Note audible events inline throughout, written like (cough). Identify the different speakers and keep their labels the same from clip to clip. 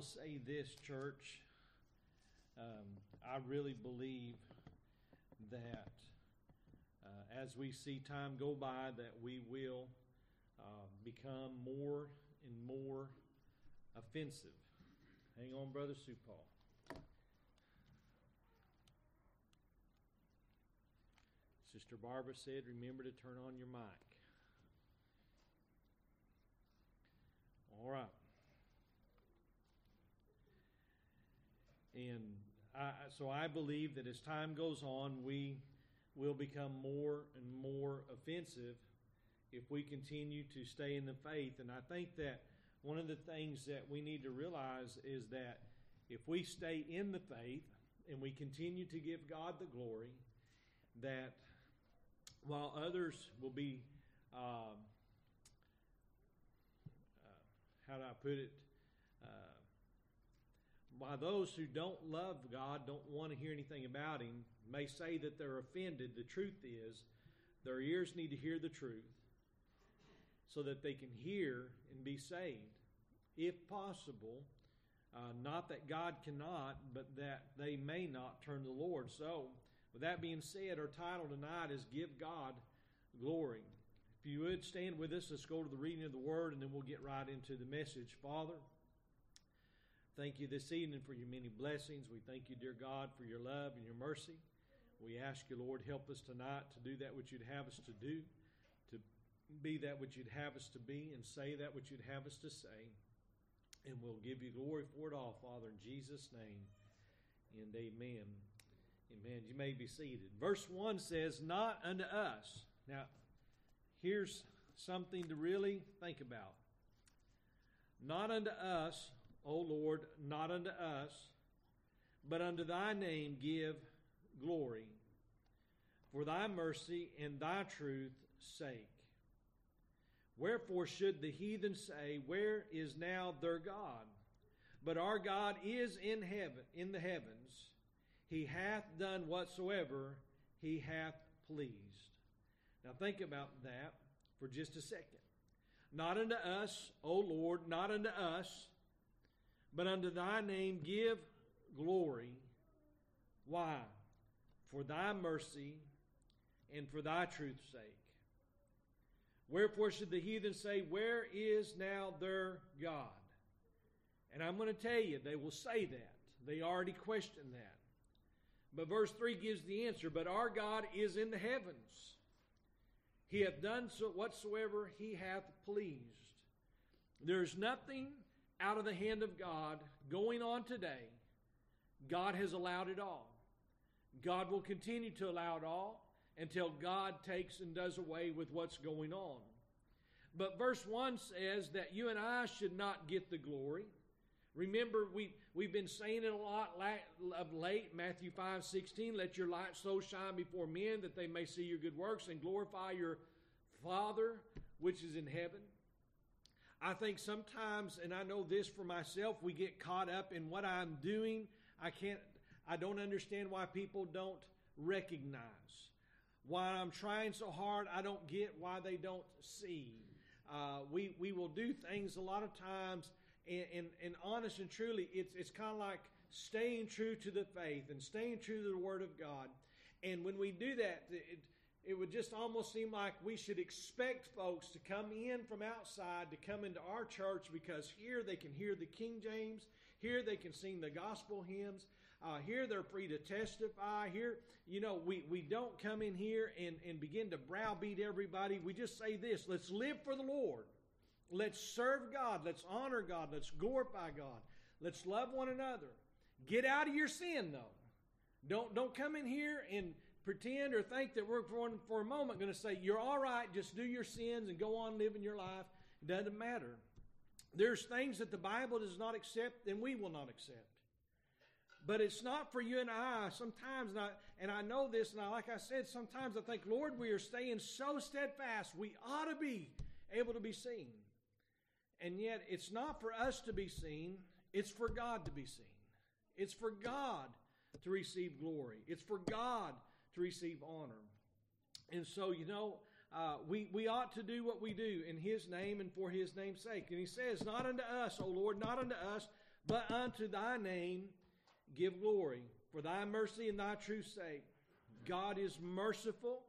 Speaker 1: will say this, church. Um, I really believe that uh, as we see time go by, that we will uh, become more and more offensive. Hang on, Brother Sue Paul. Sister Barbara said, remember to turn on your mic. All right. And I, so I believe that as time goes on, we will become more and more offensive if we continue to stay in the faith. And I think that one of the things that we need to realize is that if we stay in the faith and we continue to give God the glory, that while others will be, um, uh, how do I put it? Uh, while those who don't love God, don't want to hear anything about Him, may say that they're offended, the truth is their ears need to hear the truth so that they can hear and be saved, if possible. Uh, not that God cannot, but that they may not turn to the Lord. So, with that being said, our title tonight is Give God Glory. If you would stand with us, let's go to the reading of the Word and then we'll get right into the message. Father, thank you this evening for your many blessings. We thank you, dear God, for your love and your mercy. We ask you, Lord, help us tonight to do that which you'd have us to do, to be that which you'd have us to be, and say that which you'd have us to say. And we'll give you glory for it all, Father, in Jesus' name. And amen. Amen. You may be seated. Verse 1 says, Not unto us. Now, here's something to really think about. Not unto us, O Lord, not unto us, but unto thy name give glory, for thy mercy and thy truth sake. Wherefore should the heathen say, Where is now their God? But our God is in heaven, in the heavens he hath done whatsoever he hath pleased. Now think about that for just a second. Not unto us, O Lord, not unto us, but unto thy name give glory. Why? For thy mercy and for thy truth's sake. Wherefore should the heathen say, Where is now their God? And I'm going to tell you, they will say that. They already question that. But verse 3 gives the answer But our God is in the heavens. He hath done so whatsoever he hath pleased. There's nothing out of the hand of God going on today. God has allowed it all. God will continue to allow it all until God takes and does away with what's going on. But verse 1 says that you and I should not get the glory. Remember, we, we've been saying it a lot of late, Matthew 5 16, let your light so shine before men that they may see your good works and glorify your Father which is in heaven. I think sometimes, and I know this for myself, we get caught up in what I'm doing. I can't, I don't understand why people don't recognize. Why I'm trying so hard, I don't get why they don't see. Uh, we, we will do things a lot of times and, and, and honest and truly, it's, it's kind of like staying true to the faith and staying true to the Word of God. And when we do that, it, it would just almost seem like we should expect folks to come in from outside to come into our church because here they can hear the King James, here they can sing the gospel hymns, uh, here they're free to testify. Here, you know, we, we don't come in here and, and begin to browbeat everybody. We just say this let's live for the Lord. Let's serve God. Let's honor God. Let's glorify God. Let's love one another. Get out of your sin, though. Don't, don't come in here and pretend or think that we're for, for a moment going to say, you're all right, just do your sins and go on living your life. It doesn't matter. There's things that the Bible does not accept and we will not accept. But it's not for you and I. Sometimes, and I, and I know this, and I, like I said, sometimes I think, Lord, we are staying so steadfast. We ought to be able to be seen. And yet, it's not for us to be seen, it's for God to be seen. It's for God to receive glory, it's for God to receive honor. And so, you know, uh, we, we ought to do what we do in His name and for His name's sake. And He says, Not unto us, O Lord, not unto us, but unto thy name give glory, for thy mercy and thy truth sake. God is merciful,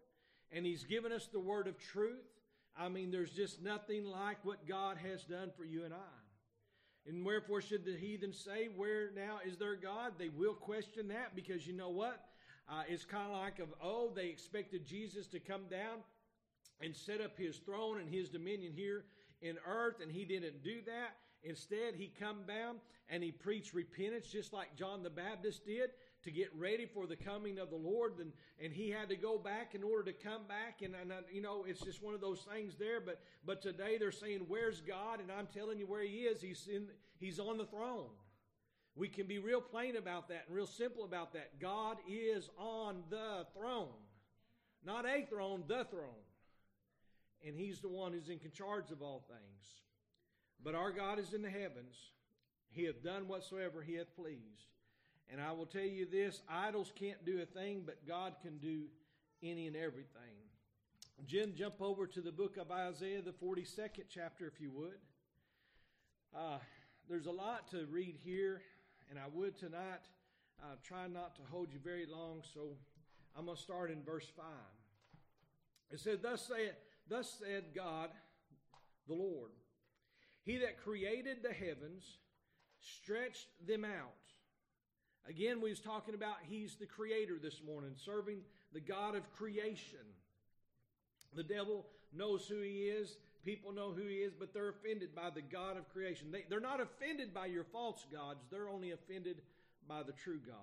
Speaker 1: and He's given us the word of truth. I mean, there's just nothing like what God has done for you and I. And wherefore should the heathen say, Where now is their God? They will question that because you know what? Uh, it's kind of like of oh, they expected Jesus to come down and set up his throne and his dominion here in earth, and he didn't do that. Instead, he come down and he preached repentance, just like John the Baptist did, to get ready for the coming of the Lord. And, and he had to go back in order to come back. And, and you know, it's just one of those things there. But but today they're saying, "Where's God?" And I'm telling you where He is. He's in. He's on the throne. We can be real plain about that and real simple about that. God is on the throne. Not a throne, the throne. And He's the one who's in charge of all things. But our God is in the heavens. He hath done whatsoever He hath pleased. And I will tell you this idols can't do a thing, but God can do any and everything. Jen, jump over to the book of Isaiah, the 42nd chapter, if you would. Uh, there's a lot to read here and I would tonight uh, try not to hold you very long, so I'm going to start in verse 5. It said, Thus said, Thus said God, the Lord, He that created the heavens stretched them out. Again, we was talking about He's the creator this morning, serving the God of creation. The devil knows who he is. People know who he is, but they're offended by the God of creation. They, they're not offended by your false gods, they're only offended by the true God.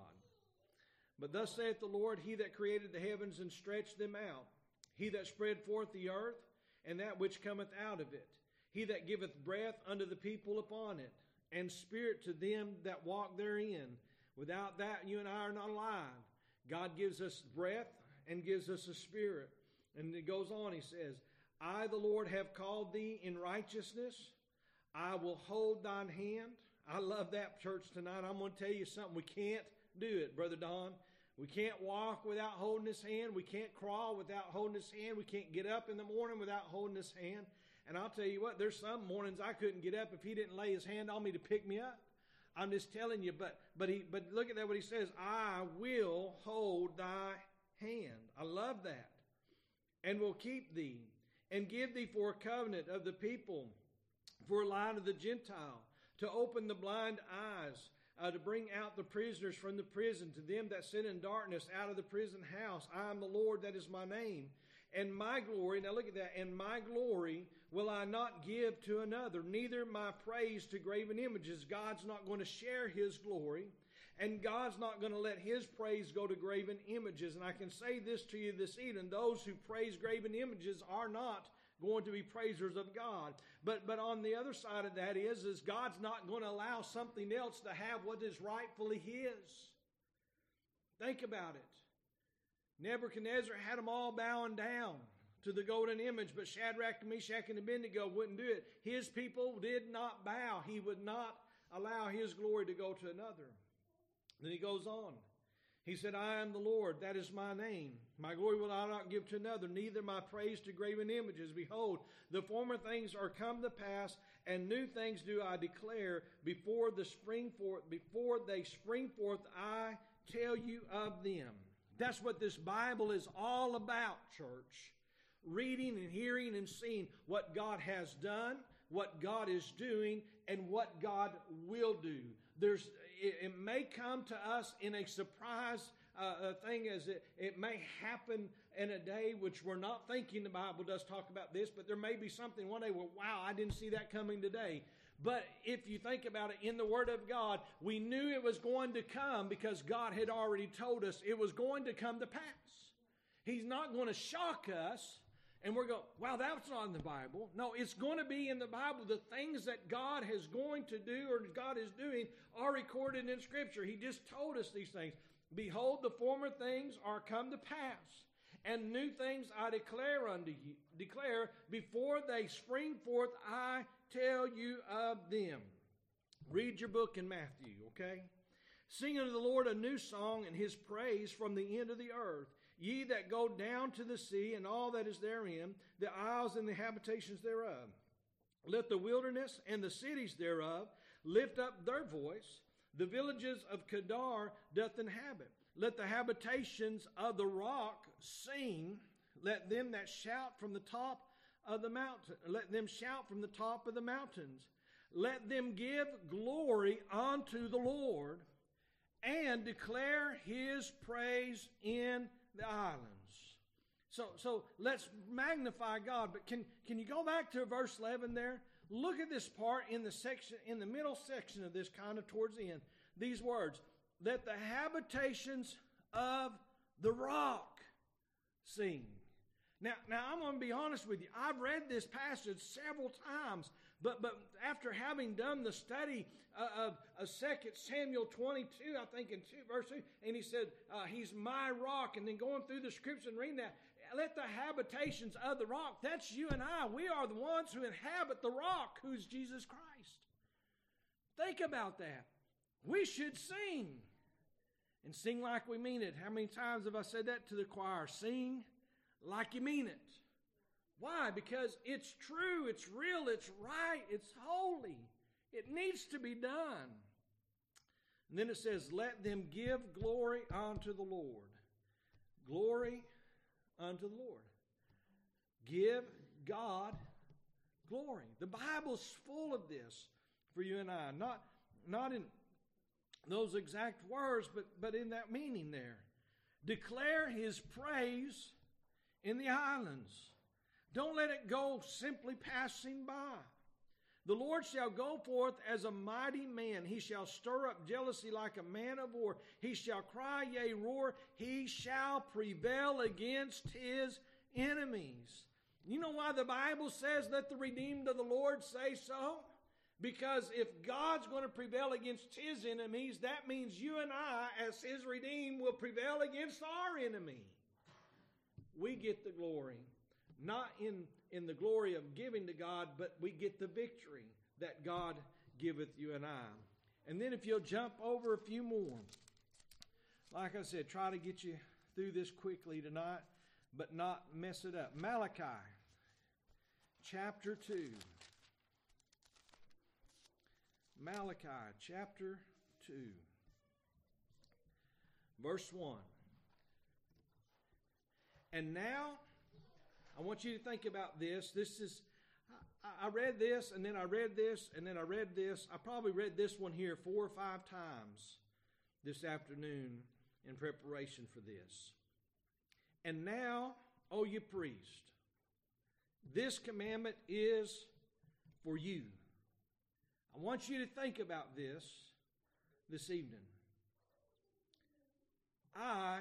Speaker 1: But thus saith the Lord, He that created the heavens and stretched them out, He that spread forth the earth, and that which cometh out of it, He that giveth breath unto the people upon it, and spirit to them that walk therein. Without that, you and I are not alive. God gives us breath and gives us a spirit. And it goes on, he says, I, the Lord, have called thee in righteousness. I will hold thine hand. I love that, church, tonight. I'm going to tell you something. We can't do it, Brother Don. We can't walk without holding his hand. We can't crawl without holding his hand. We can't get up in the morning without holding his hand. And I'll tell you what, there's some mornings I couldn't get up if he didn't lay his hand on me to pick me up. I'm just telling you, but but he but look at that what he says, I will hold thy hand. I love that. And will keep thee and give thee for a covenant of the people, for a light of the Gentile, to open the blind eyes, uh, to bring out the prisoners from the prison, to them that sit in darkness out of the prison house. I am the Lord, that is my name. And my glory, now look at that, and my glory will I not give to another, neither my praise to graven images. God's not going to share his glory. And God's not going to let His praise go to graven images. And I can say this to you this evening those who praise graven images are not going to be praisers of God. But, but on the other side of that is, is God's not going to allow something else to have what is rightfully His. Think about it. Nebuchadnezzar had them all bowing down to the golden image, but Shadrach, Meshach, and Abednego wouldn't do it. His people did not bow. He would not allow his glory to go to another. Then he goes on. He said, I am the Lord, that is my name. My glory will I not give to another, neither my praise to graven images. Behold, the former things are come to pass, and new things do I declare before the spring forth, before they spring forth, I tell you of them. That's what this Bible is all about, church. Reading and hearing and seeing what God has done, what God is doing, and what God will do. There's it, it may come to us in a surprise uh, thing as it, it may happen in a day which we're not thinking the Bible does talk about this, but there may be something one day where, wow, I didn't see that coming today. But if you think about it in the Word of God, we knew it was going to come because God had already told us it was going to come to pass. He's not going to shock us and we're going, wow, that's not in the Bible. No, it's going to be in the Bible. The things that God is going to do or God is doing are recorded in Scripture. He just told us these things. Behold, the former things are come to pass, and new things I declare unto you. Declare before they spring forth, I tell you of them. Read your book in Matthew, okay? Sing unto the Lord a new song and his praise from the end of the earth. Ye that go down to the sea and all that is therein, the isles and the habitations thereof. Let the wilderness and the cities thereof lift up their voice. The villages of Kedar doth inhabit. Let the habitations of the rock sing. Let them that shout from the top of the mountain, let them shout from the top of the mountains. Let them give glory unto the Lord and declare his praise in the islands. So, so let's magnify God. But can, can you go back to verse 11 there? Look at this part in the section, in the middle section of this, kind of towards the end. These words, that the habitations of the rock sing. Now, now I'm going to be honest with you. I've read this passage several times, but but after having done the study uh, of, Second Samuel 22, I think in two, verse two, and he said, uh, "He's my rock," and then going through the scripture and reading that, let the habitations of the rock. That's you and I. We are the ones who inhabit the rock, who's Jesus Christ. Think about that. We should sing and sing like we mean it. How many times have I said that to the choir? Sing like you mean it. Why? Because it's true, it's real, it's right, it's holy. It needs to be done. And then it says, Let them give glory unto the Lord. Glory unto the Lord. Give God glory. The Bible's full of this for you and I. Not, not in those exact words, but, but in that meaning there. Declare his praise in the islands. Don't let it go simply passing by. The Lord shall go forth as a mighty man. He shall stir up jealousy like a man of war. He shall cry, yea, roar. He shall prevail against his enemies. You know why the Bible says, let the redeemed of the Lord say so? Because if God's going to prevail against his enemies, that means you and I, as his redeemed, will prevail against our enemy. We get the glory not in, in the glory of giving to God, but we get the victory that God giveth you and I. And then if you'll jump over a few more, like I said, try to get you through this quickly tonight, but not mess it up. Malachi chapter 2. Malachi chapter 2, verse 1. And now I want you to think about this. This is, I, I read this and then I read this and then I read this. I probably read this one here four or five times this afternoon in preparation for this. And now, O you priest, this commandment is for you. I want you to think about this this evening. I,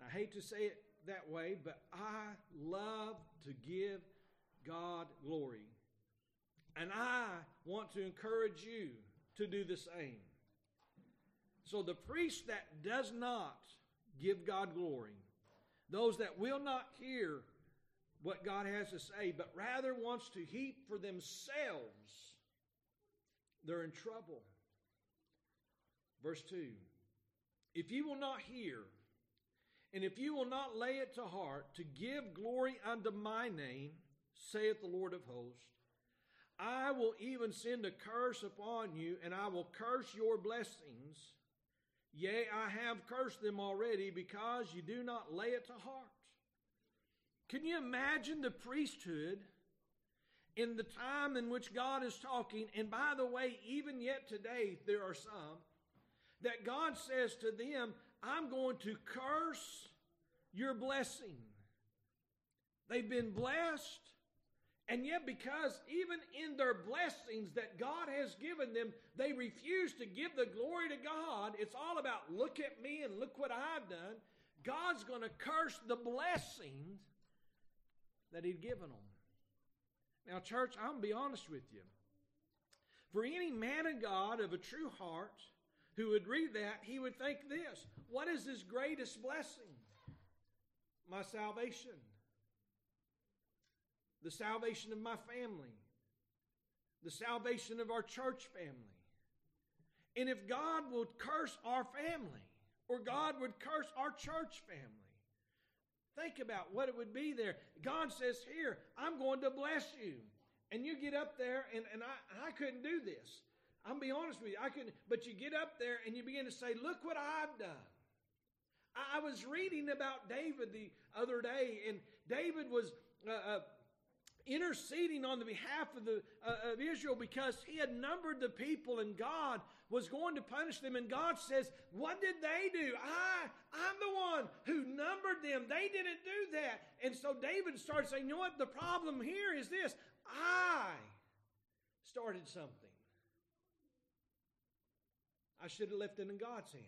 Speaker 1: I hate to say it that way, but I love to give God glory. And I want to encourage you to do the same. So the priest that does not give God glory, those that will not hear what God has to say, but rather wants to heap for themselves, they're in trouble. Verse 2 If you will not hear, and if you will not lay it to heart to give glory unto my name, saith the Lord of hosts, I will even send a curse upon you, and I will curse your blessings. Yea, I have cursed them already because you do not lay it to heart. Can you imagine the priesthood in the time in which God is talking? And by the way, even yet today, there are some that God says to them, I'm going to curse your blessing. They've been blessed, and yet, because even in their blessings that God has given them, they refuse to give the glory to God. It's all about, look at me and look what I've done. God's going to curse the blessings that He'd given them. Now, church, I'm going to be honest with you. For any man of God of a true heart, who would read that, he would think this What is his greatest blessing? My salvation, the salvation of my family, the salvation of our church family. And if God would curse our family, or God would curse our church family, think about what it would be there. God says, Here, I'm going to bless you. And you get up there, and, and I, I couldn't do this. I'm be honest with you. I can, but you get up there and you begin to say, "Look what I've done." I, I was reading about David the other day, and David was uh, uh, interceding on the behalf of the uh, of Israel because he had numbered the people, and God was going to punish them. And God says, "What did they do? I, I'm the one who numbered them. They didn't do that." And so David starts saying, "You know what? The problem here is this: I started something." I should have left it in God's hands.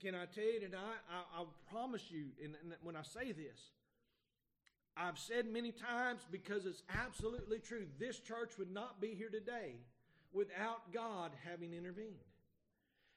Speaker 1: Can I tell you tonight? I, I promise you, and, and when I say this, I've said many times because it's absolutely true. This church would not be here today without God having intervened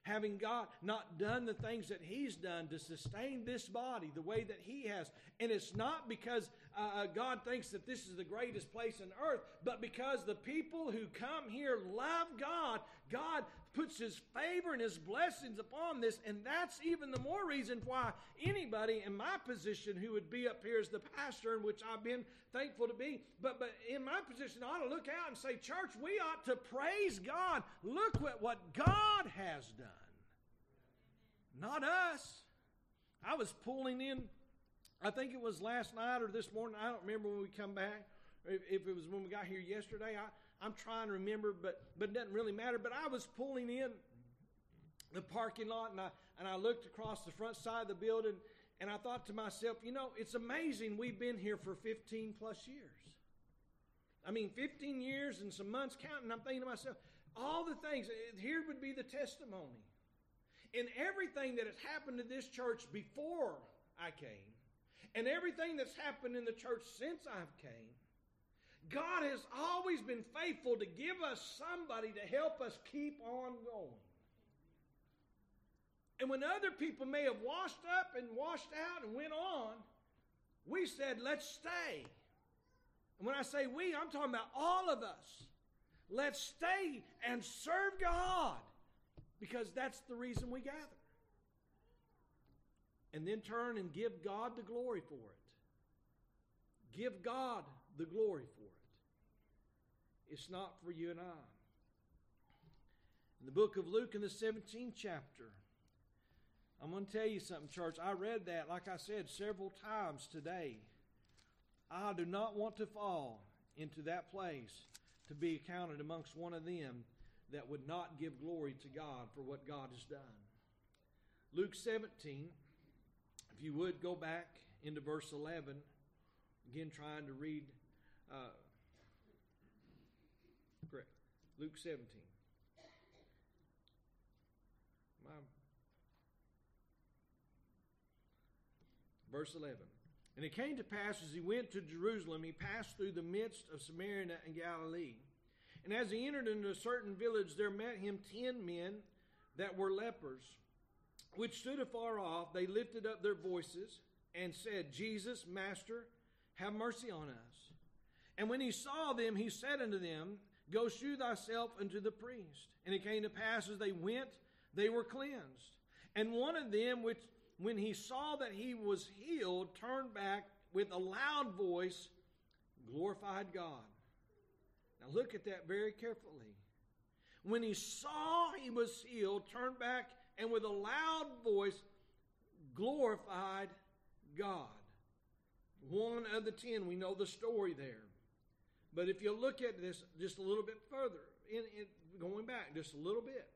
Speaker 1: having God not done the things that He's done to sustain this body the way that He has. And it's not because uh, uh, God thinks that this is the greatest place on earth, but because the people who come here love God. God puts His favor and His blessings upon this, and that's even the more reason why anybody in my position who would be up here as the pastor, in which I've been thankful to be, but but in my position, I ought to look out and say, Church, we ought to praise God. Look what, what God has done. Not us. I was pulling in, I think it was last night or this morning. I don't remember when we come back. If, it was when we got here yesterday, I, I'm trying to remember, but, but it doesn't really matter. But I was pulling in the parking lot and I, and I looked across the front side of the building and I thought to myself, you know, it's amazing we've been here for 15 plus years. I mean, 15 years and some months counting. I'm thinking to myself, all the things, eh, here would be the testimony in everything that has happened to this church before I came, and everything that's happened in the church since I've came, God has always been faithful to give us somebody to help us keep on going. And when other people may have washed up and washed out and went on, we said, let's stay. And when I say we, I'm talking about all of us. Let's stay and serve God because that's the reason we gather. And then turn and give God the glory for it. Give God the glory for it. It's not for you and I. In the book of Luke, in the 17th chapter, I'm going to tell you something, church. I read that, like I said, several times today. I do not want to fall into that place to be accounted amongst one of them that would not give glory to God for what God has done. Luke 17, if you would go back into verse 11, again trying to read. Uh, correct. Luke 17. My, verse 11. And it came to pass as he went to Jerusalem, he passed through the midst of Samaria and Galilee. And as he entered into a certain village, there met him ten men that were lepers, which stood afar off. They lifted up their voices and said, Jesus, Master, have mercy on us. And when he saw them, he said unto them, Go shew thyself unto the priest. And it came to pass as they went, they were cleansed. And one of them, which when he saw that he was healed, turned back with a loud voice, glorified God now look at that very carefully. When he saw he was healed, turned back and with a loud voice glorified God. One of the ten, we know the story there. But if you look at this just a little bit further, in, in, going back just a little bit,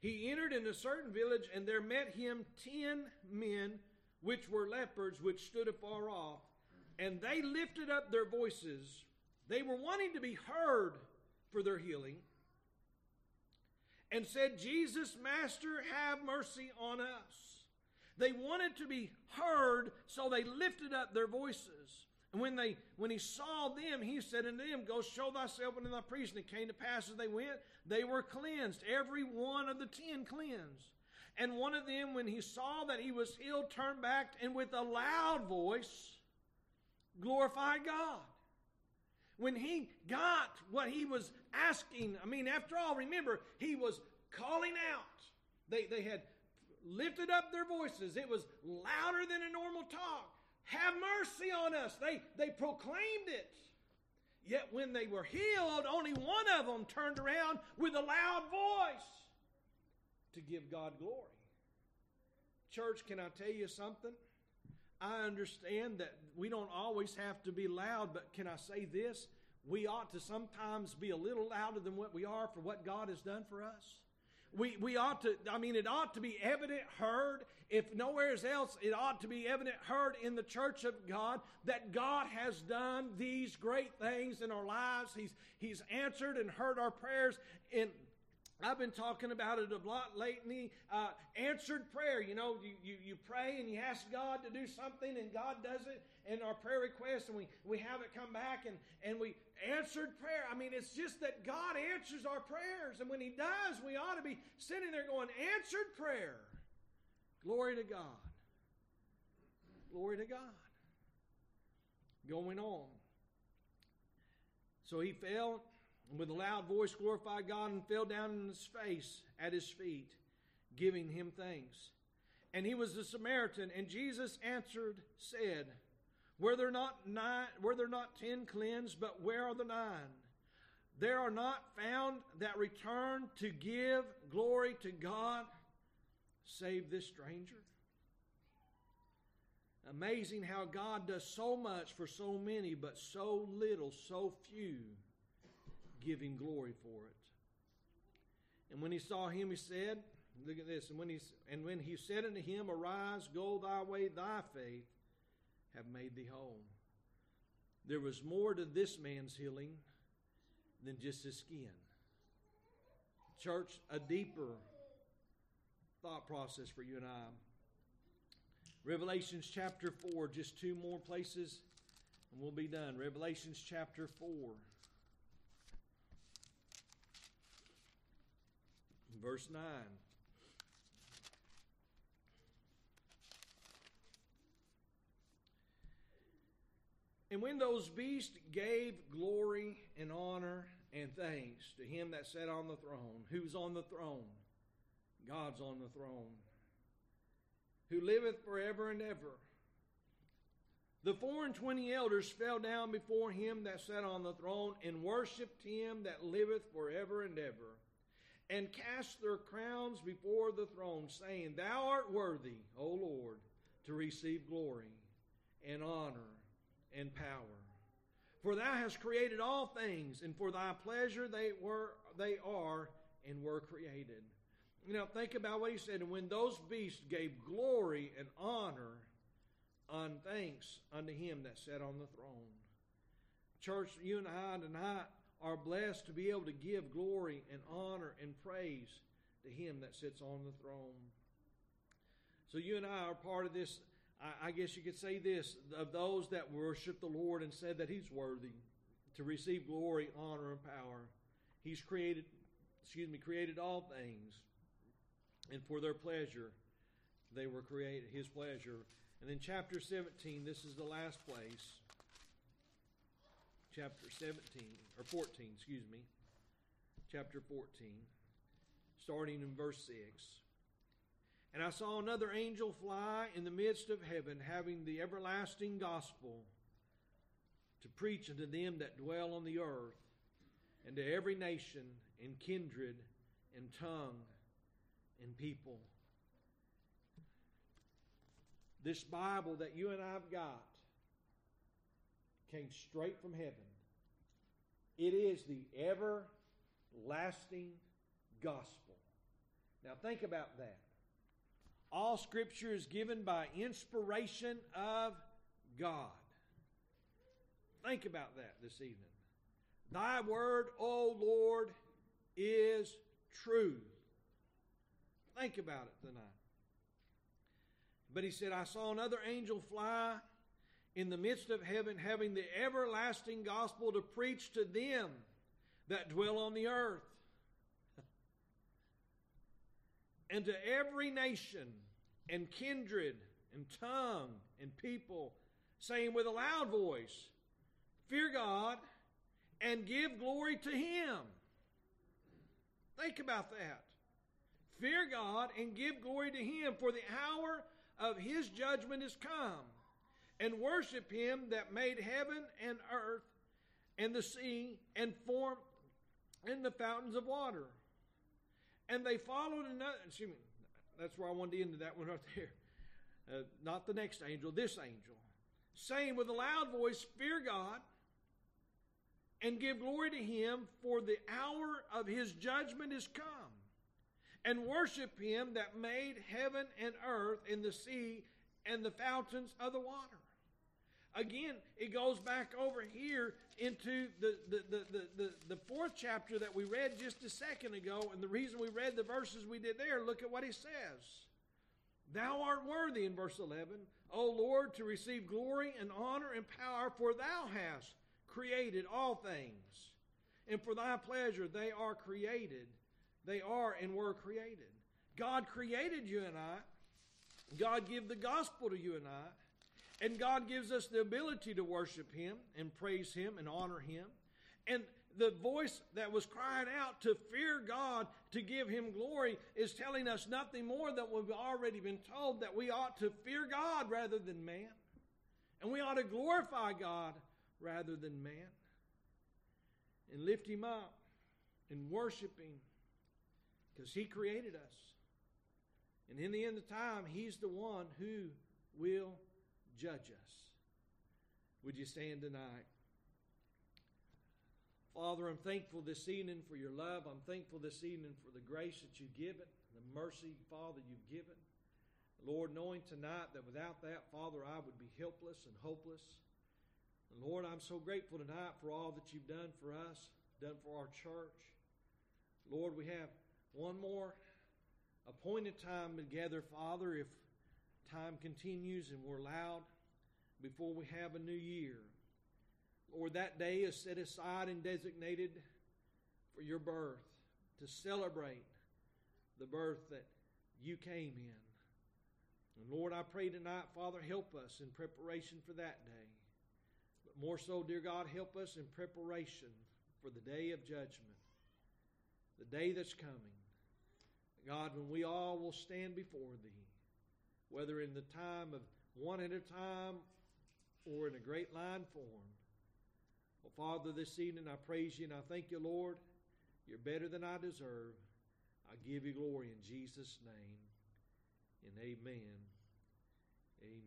Speaker 1: he entered in a certain village, and there met him ten men which were lepers, which stood afar off, and they lifted up their voices they were wanting to be heard for their healing and said, Jesus, Master, have mercy on us. They wanted to be heard, so they lifted up their voices. And when they when he saw them, he said unto them, Go show thyself unto thy priest. And it came to pass as they went, they were cleansed, every one of the ten cleansed. And one of them, when he saw that he was healed, turned back and with a loud voice glorified God when he got what he was asking, I mean, after all, remember, he was calling out. They, they had lifted up their voices. It was louder than a normal talk. Have mercy on us. They, they proclaimed it. Yet when they were healed, only one of them turned around with a loud voice to give God glory. Church, can I tell you something? I understand that we don't always have to be loud, but can I say this? We ought to sometimes be a little louder than what we are for what God has done for us. We, we ought to, I mean, it ought to be evident, heard. If nowhere else, it ought to be evident, heard in the church of God that God has done these great things in our lives. He's, he's answered and heard our prayers in I've been talking about it a lot lately. Uh, answered prayer. You know, you, you, you pray and you ask God to do something, and God does it in our prayer request, and we, we have it come back, and, and we answered prayer. I mean, it's just that God answers our prayers, and when He does, we ought to be sitting there going, Answered prayer. Glory to God. Glory to God. Going on. So he fell and with a loud voice glorified God and fell down in his face at his feet, giving him thanks. And he was a Samaritan, and Jesus answered, said, Were there not nine were there not ten cleansed, but where are the nine? There are not found that return to give glory to God, save this stranger. Amazing how God does so much for so many, but so little, so few giving glory for it. And when he saw him, he said, Look at this. And when he, and when he said unto him, Arise, go thy way, thy faith have made thee whole. There was more to this man's healing than just his skin. Church, a deeper thought process for you and I. Revelations chapter 4, just two more places, and we'll be done. Revelations chapter 4. Verse 9. And when those beasts gave glory and honor and thanks to him that sat on the throne, who's on the throne? God's on the throne, who liveth forever and ever. The four and twenty elders fell down before him that sat on the throne and worshipped him that liveth forever and ever and cast their crowns before the throne, saying, Thou art worthy, O Lord, to receive glory and honor and power. For thou hast created all things, and for thy pleasure they were they are and were created. Now think about what he said, and when those beasts gave glory and honor on thanks unto him that sat on the throne. Church, you and I tonight are blessed to be able to give glory and honor and praise to Him that sits on the throne. So you and I are part of this. I, guess you could say this of those that worship the Lord and said that He's worthy to receive glory, honor, and power. He's created, excuse me, created all things, and for their pleasure, they were created. His pleasure. And then chapter 17, this is the last place chapter 17, or 14, excuse me, chapter 14, starting in verse 6. And I saw another angel fly in the midst of heaven, having the everlasting gospel to preach unto them that dwell on the earth, and to every nation, and kindred, and tongue, and people. This Bible that you and I've got came straight from heaven. It is the everlasting gospel. Now, think about that. All scripture is given by inspiration of God. Think about that this evening. Thy word, O Lord, is truth. Think about it tonight. But he said, I saw another angel fly in the midst of heaven, having the everlasting gospel to preach to them that dwell on the earth, (laughs) and to every nation and kindred and tongue and people, saying with a loud voice, Fear God and give glory to Him. Think about that. Fear God and give glory to Him, for the hour of His judgment is come and worship him that made heaven and earth and the sea and form and the fountains of water. And they followed another. Excuse me. That's where I wanted to end that one right there. Uh, not the next angel, this angel, saying with a loud voice, Fear God and give glory to him, for the hour of his judgment is come. And worship him that made heaven and earth and the sea and the fountains of the water. Again, it goes back over here into the, the, the, the, the, fourth chapter that we read just a second ago. And the reason we read the verses we did there, look at what he says. Thou art worthy, in verse 11, O Lord, to receive glory and honor and power, for thou hast created all things. And for thy pleasure they are created. They are and were created. God created you and I. God give the gospel to you and I. And God gives us the ability to worship Him and praise Him and honor Him. And the voice that was crying out to fear God, to give Him glory, is telling us nothing more than we've already been told that we ought to fear God rather than man. And we ought to glorify God rather than man. And lift Him up and worship Him because He created us. And in the end of time, He's the one who will judge us. Would you stand tonight? Father, I'm thankful this evening for your love. I'm thankful this evening for the grace that you've given, the mercy, Father, you've given. Lord, knowing tonight that without that, Father, I would be helpless and hopeless. And Lord, I'm so grateful tonight for all that you've done for us, done for our church. Lord, we have one more appointed time together, Father, if time continues and we're allowed before we have a new year. Lord, that day is set aside and designated for your birth to celebrate the birth that you came in. And Lord, I pray tonight, Father, help us in preparation for that day. But more so, dear God, help us in preparation for the day of judgment, the day that's coming. God, when we all will stand before Thee, whether in the time of one at a time or in a great line form. Well, Father, this evening I praise you and I thank you, Lord. You're better than I deserve. I give you glory in Jesus' name. And amen. Amen.